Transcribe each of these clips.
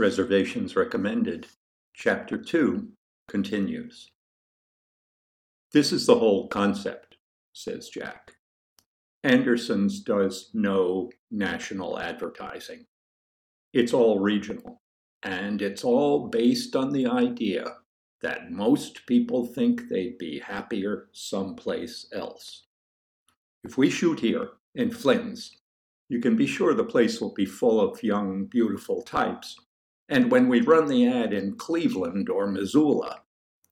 Reservations Recommended, Chapter 2 continues. This is the whole concept, says Jack. Anderson's does no national advertising. It's all regional, and it's all based on the idea that most people think they'd be happier someplace else. If we shoot here in Flynn's, you can be sure the place will be full of young, beautiful types. And when we run the ad in Cleveland or Missoula,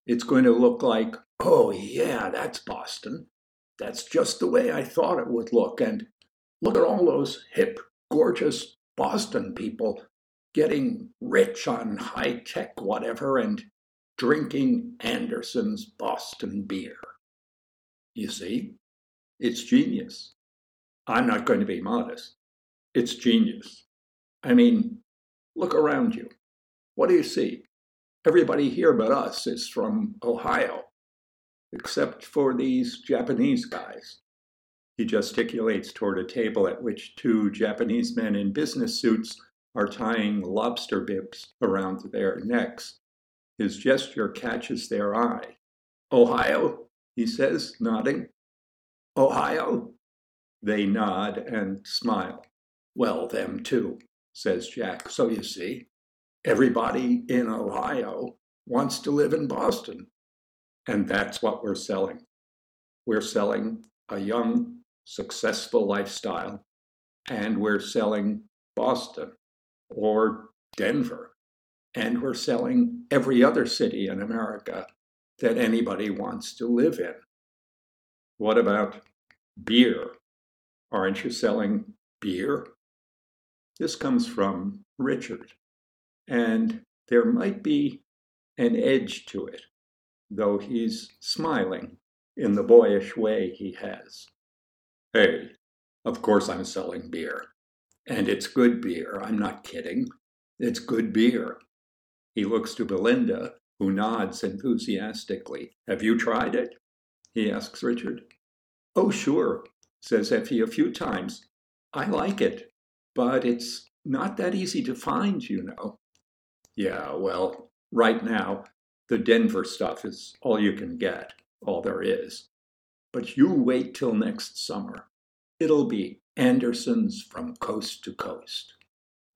it's going to look like, oh, yeah, that's Boston. That's just the way I thought it would look. And look at all those hip, gorgeous Boston people getting rich on high tech whatever and drinking Anderson's Boston beer. You see, it's genius. I'm not going to be modest. It's genius. I mean, look around you. What do you see? Everybody here but us is from Ohio, except for these Japanese guys. He gesticulates toward a table at which two Japanese men in business suits are tying lobster bibs around their necks. His gesture catches their eye. Ohio, he says, nodding. Ohio? They nod and smile. Well, them too, says Jack. So you see, everybody in Ohio wants to live in Boston. And that's what we're selling. We're selling a young, successful lifestyle, and we're selling Boston or Denver, and we're selling every other city in America that anybody wants to live in. What about beer? Aren't you selling beer? This comes from Richard, and there might be an edge to it, though he's smiling in the boyish way he has. Hey, of course I'm selling beer. And it's good beer. I'm not kidding. It's good beer. He looks to Belinda, who nods enthusiastically. Have you tried it? he asks Richard. Oh, sure, says Effie a few times. I like it, but it's not that easy to find, you know. Yeah, well, right now, the Denver stuff is all you can get, all there is. But you wait till next summer. It'll be Andersons from coast to coast.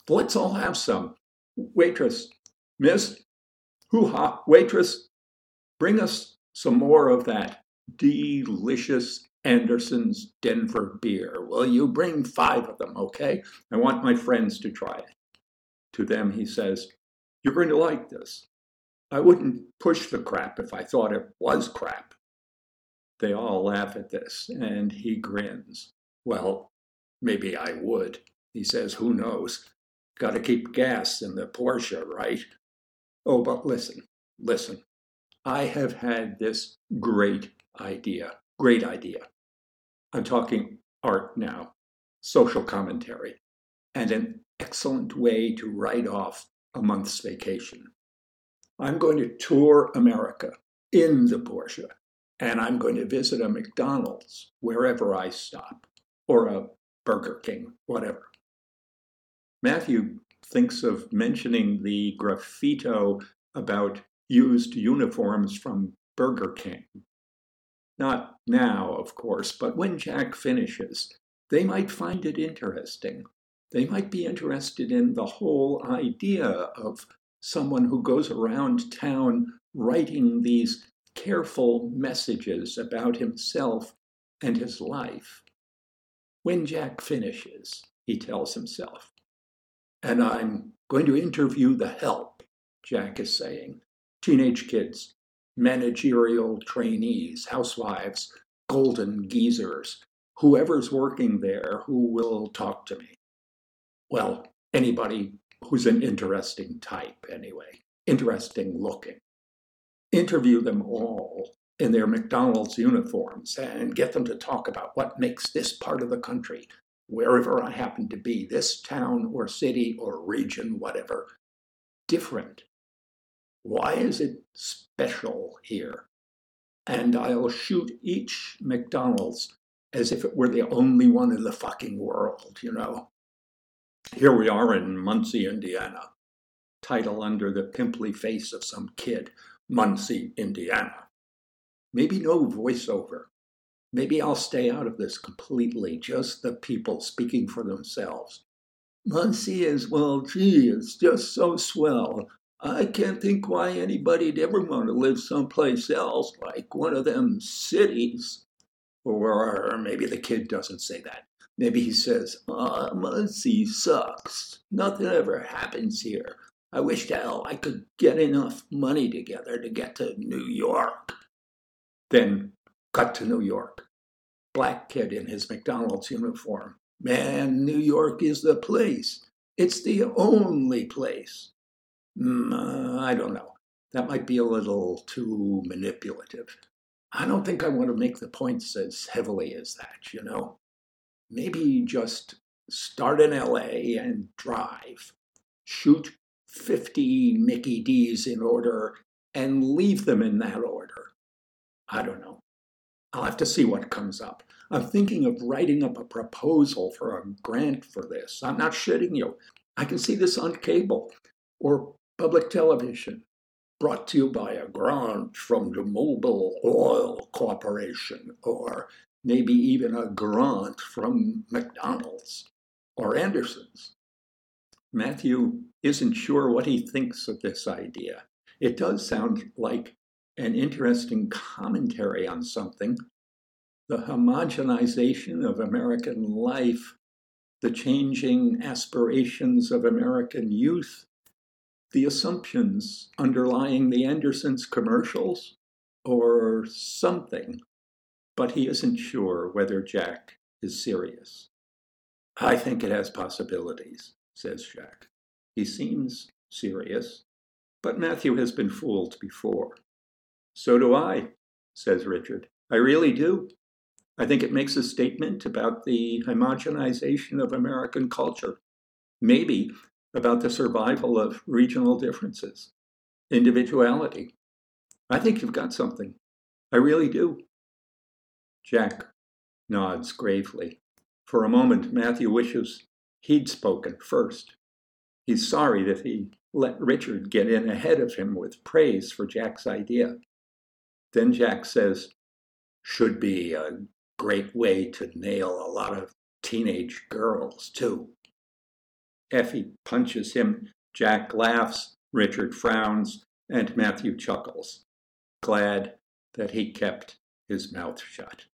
Let's all have some. Waitress, miss, hoo ha, waitress, bring us some more of that delicious Anderson's Denver beer. Will you bring five of them, okay? I want my friends to try it. To them, he says, You're going to like this. I wouldn't push the crap if I thought it was crap. They all laugh at this, and he grins. Well, maybe I would. He says, Who knows? Got to keep gas in the Porsche, right? Oh, but listen, listen. I have had this great idea. Great idea. I'm talking art now, social commentary, and an excellent way to write off a month's vacation. I'm going to tour America in the Porsche, and I'm going to visit a McDonald's wherever I stop, or a Burger King, whatever. Matthew thinks of mentioning the graffito about used uniforms from Burger King not now, of course, but when Jack finishes, they might find it interesting. They might be interested in the whole idea of someone who goes around town writing these careful messages about himself and his life. When Jack finishes, he tells himself, and I'm going to interview the help, Jack is saying. Teenage kids, managerial trainees, housewives, golden geezers, whoever's working there who will talk to me. Well, anybody who's an interesting type, anyway, interesting looking. Interview them all in their McDonald's uniforms and get them to talk about what makes this part of the country, wherever I happen to be, this town or city or region, whatever, different why is it special here? And I'll shoot each McDonald's as if it were the only one in the fucking world, you know? Here we are in Muncie, Indiana. title under the pimply face of some kid, Muncie, Indiana. Maybe no voiceover. Maybe I'll stay out of this completely, just the people speaking for themselves. Muncie is, well, gee, it's just so swell. I can't think why anybody'd ever want to live someplace else, like one of them cities. Or maybe the kid doesn't say that. Maybe he says, oh, Muncie sucks. Nothing ever happens here. I wish to hell I could get enough money together to get to New York. Then cut to New York. Black kid in his McDonald's uniform. Man, New York is the place. It's the only place. Mm, uh, I don't know. That might be a little too manipulative. I don't think I want to make the points as heavily as that, you know? Maybe just start in LA and drive. Shoot 50 Mickey D's in order and leave them in that order. I don't know. I'll have to see what comes up. I'm thinking of writing up a proposal for a grant for this. I'm not shitting you. I can see this on cable or public television. Brought to you by a grant from the Mobil Oil Corporation, or maybe even a grant from McDonald's or Anderson's. Matthew isn't sure what he thinks of this idea. It does sound like an interesting commentary on something the homogenization of American life, the changing aspirations of American youth, the assumptions underlying the Andersons commercials, or something. But he isn't sure whether Jack is serious. I think it has possibilities, says Jack. He seems serious, but Matthew has been fooled before. So do I, says Richard. I really do. I think it makes a statement about the homogenization of American culture, maybe about the survival of regional differences, individuality. I think you've got something. I really do. Jack nods gravely. For a moment, Matthew wishes he'd spoken first. He's sorry that he let Richard get in ahead of him with praise for Jack's idea. Then Jack says, should be a great way to nail a lot of teenage girls, too. Effie punches him, Jack laughs, Richard frowns, and Matthew chuckles, glad that he kept his mouth shut.